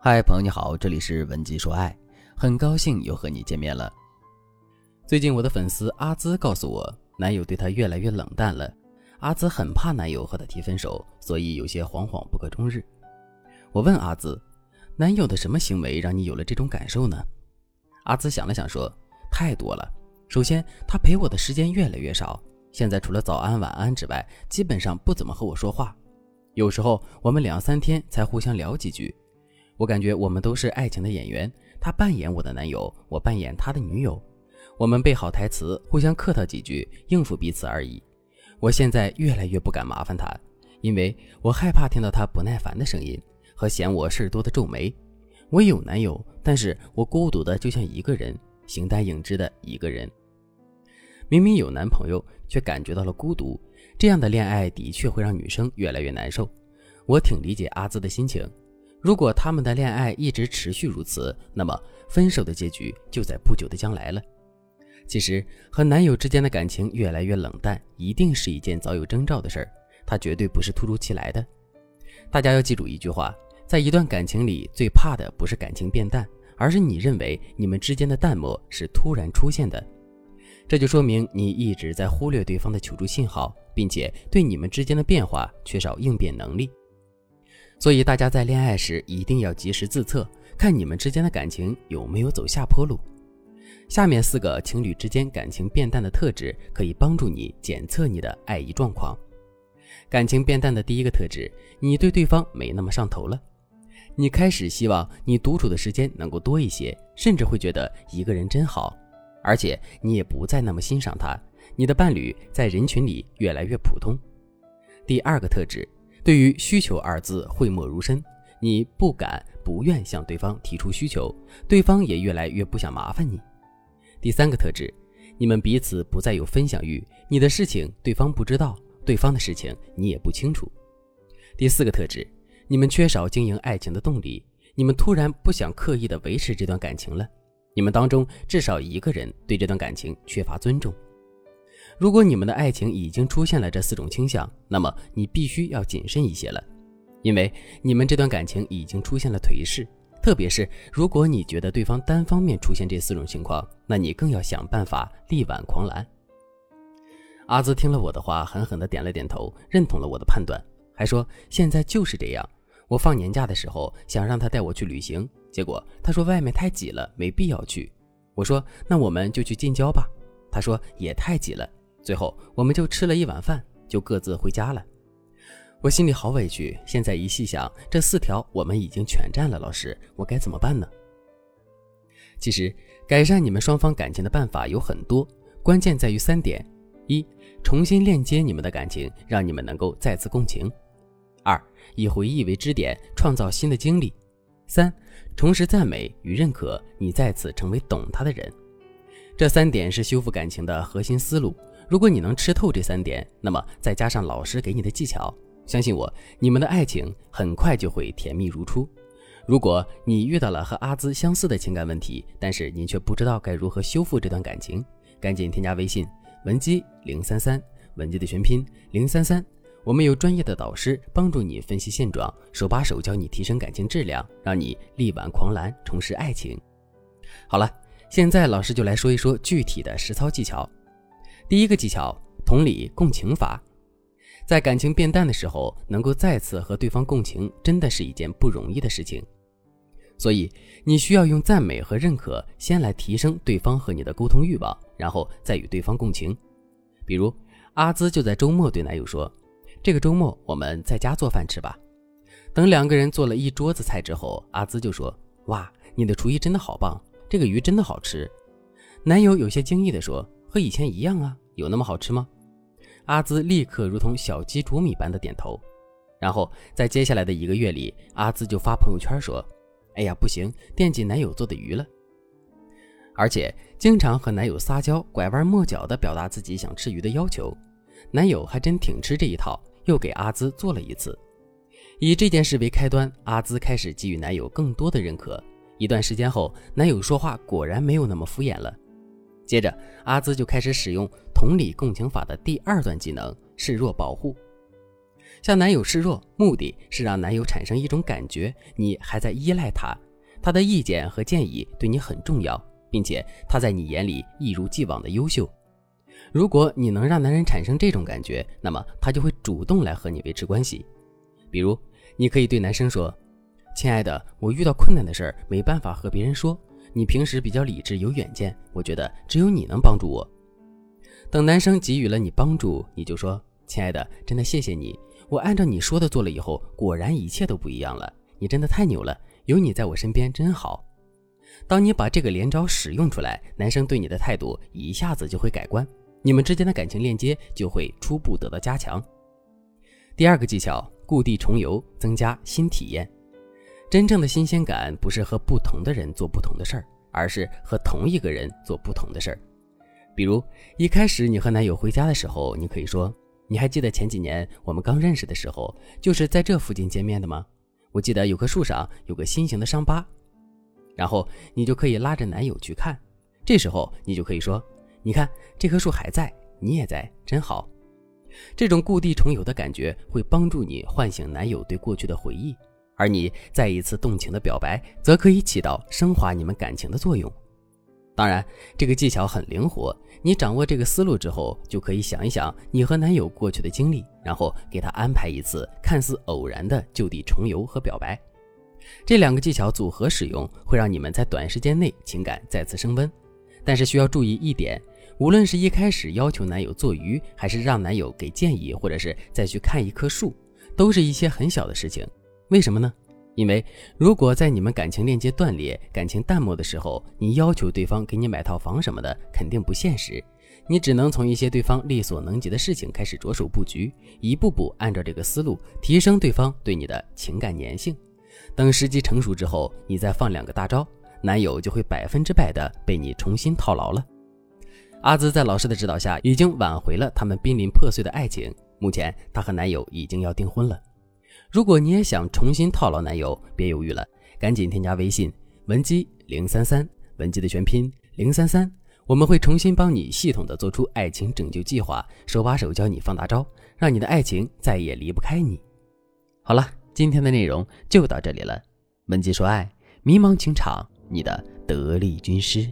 嗨，朋友你好，这里是文姬说爱，很高兴又和你见面了。最近我的粉丝阿兹告诉我，男友对她越来越冷淡了。阿兹很怕男友和她提分手，所以有些惶惶不可终日。我问阿兹，男友的什么行为让你有了这种感受呢？阿兹想了想说，太多了。首先，他陪我的时间越来越少，现在除了早安晚安之外，基本上不怎么和我说话。有时候我们两三天才互相聊几句。我感觉我们都是爱情的演员，他扮演我的男友，我扮演他的女友。我们背好台词，互相客套几句，应付彼此而已。我现在越来越不敢麻烦他，因为我害怕听到他不耐烦的声音和嫌我事儿多的皱眉。我有男友，但是我孤独的就像一个人，形单影只的一个人。明明有男朋友，却感觉到了孤独，这样的恋爱的确会让女生越来越难受。我挺理解阿兹的心情。如果他们的恋爱一直持续如此，那么分手的结局就在不久的将来了。其实和男友之间的感情越来越冷淡，一定是一件早有征兆的事儿，它绝对不是突如其来的。大家要记住一句话：在一段感情里，最怕的不是感情变淡，而是你认为你们之间的淡漠是突然出现的。这就说明你一直在忽略对方的求助信号，并且对你们之间的变化缺少应变能力。所以，大家在恋爱时一定要及时自测，看你们之间的感情有没有走下坡路。下面四个情侣之间感情变淡的特质，可以帮助你检测你的爱意状况。感情变淡的第一个特质，你对对方没那么上头了，你开始希望你独处的时间能够多一些，甚至会觉得一个人真好，而且你也不再那么欣赏他，你的伴侣在人群里越来越普通。第二个特质。对于需求二字讳莫如深，你不敢不愿向对方提出需求，对方也越来越不想麻烦你。第三个特质，你们彼此不再有分享欲，你的事情对方不知道，对方的事情你也不清楚。第四个特质，你们缺少经营爱情的动力，你们突然不想刻意的维持这段感情了，你们当中至少一个人对这段感情缺乏尊重。如果你们的爱情已经出现了这四种倾向，那么你必须要谨慎一些了，因为你们这段感情已经出现了颓势。特别是如果你觉得对方单方面出现这四种情况，那你更要想办法力挽狂澜。阿兹听了我的话，狠狠地点了点头，认同了我的判断，还说现在就是这样。我放年假的时候想让他带我去旅行，结果他说外面太挤了，没必要去。我说那我们就去近郊吧，他说也太挤了。最后，我们就吃了一碗饭，就各自回家了。我心里好委屈。现在一细想，这四条我们已经全占了。老师，我该怎么办呢？其实，改善你们双方感情的办法有很多，关键在于三点：一、重新链接你们的感情，让你们能够再次共情；二、以回忆为支点，创造新的经历；三、重拾赞美与认可，你再次成为懂他的人。这三点是修复感情的核心思路。如果你能吃透这三点，那么再加上老师给你的技巧，相信我，你们的爱情很快就会甜蜜如初。如果你遇到了和阿兹相似的情感问题，但是你却不知道该如何修复这段感情，赶紧添加微信文姬零三三，文姬的全拼零三三，我们有专业的导师帮助你分析现状，手把手教你提升感情质量，让你力挽狂澜，重拾爱情。好了，现在老师就来说一说具体的实操技巧。第一个技巧，同理共情法，在感情变淡的时候，能够再次和对方共情，真的是一件不容易的事情。所以，你需要用赞美和认可先来提升对方和你的沟通欲望，然后再与对方共情。比如，阿兹就在周末对男友说：“这个周末我们在家做饭吃吧。”等两个人做了一桌子菜之后，阿兹就说：“哇，你的厨艺真的好棒，这个鱼真的好吃。”男友有些惊异地说。和以前一样啊，有那么好吃吗？阿兹立刻如同小鸡啄米般的点头，然后在接下来的一个月里，阿兹就发朋友圈说：“哎呀，不行，惦记男友做的鱼了。”而且经常和男友撒娇，拐弯抹角地表达自己想吃鱼的要求。男友还真挺吃这一套，又给阿兹做了一次。以这件事为开端，阿兹开始给予男友更多的认可。一段时间后，男友说话果然没有那么敷衍了。接着，阿兹就开始使用同理共情法的第二段技能——示弱保护。向男友示弱，目的是让男友产生一种感觉，你还在依赖他，他的意见和建议对你很重要，并且他在你眼里一如既往的优秀。如果你能让男人产生这种感觉，那么他就会主动来和你维持关系。比如，你可以对男生说：“亲爱的，我遇到困难的事儿没办法和别人说，你平时比较理智有远见，我觉得只有你能帮助我。”等男生给予了你帮助，你就说：“亲爱的，真的谢谢你。”我按照你说的做了以后，果然一切都不一样了。你真的太牛了，有你在我身边真好。当你把这个连招使用出来，男生对你的态度一下子就会改观，你们之间的感情链接就会初步得到加强。第二个技巧，故地重游，增加新体验。真正的新鲜感不是和不同的人做不同的事儿，而是和同一个人做不同的事儿。比如一开始你和男友回家的时候，你可以说。你还记得前几年我们刚认识的时候，就是在这附近见面的吗？我记得有棵树上有个心形的伤疤，然后你就可以拉着男友去看。这时候你就可以说：“你看这棵树还在，你也在，真好。”这种故地重游的感觉会帮助你唤醒男友对过去的回忆，而你再一次动情的表白，则可以起到升华你们感情的作用。当然，这个技巧很灵活。你掌握这个思路之后，就可以想一想你和男友过去的经历，然后给他安排一次看似偶然的就地重游和表白。这两个技巧组合使用，会让你们在短时间内情感再次升温。但是需要注意一点，无论是一开始要求男友做鱼，还是让男友给建议，或者是再去看一棵树，都是一些很小的事情。为什么呢？因为如果在你们感情链接断裂、感情淡漠的时候，你要求对方给你买套房什么的，肯定不现实。你只能从一些对方力所能及的事情开始着手布局，一步步按照这个思路提升对方对你的情感粘性。等时机成熟之后，你再放两个大招，男友就会百分之百的被你重新套牢了。阿兹在老师的指导下，已经挽回了他们濒临破碎的爱情。目前，她和男友已经要订婚了。如果你也想重新套牢男友，别犹豫了，赶紧添加微信文姬零三三，文姬的全拼零三三，我们会重新帮你系统的做出爱情拯救计划，手把手教你放大招，让你的爱情再也离不开你。好了，今天的内容就到这里了，文姬说爱，迷茫情场你的得力军师。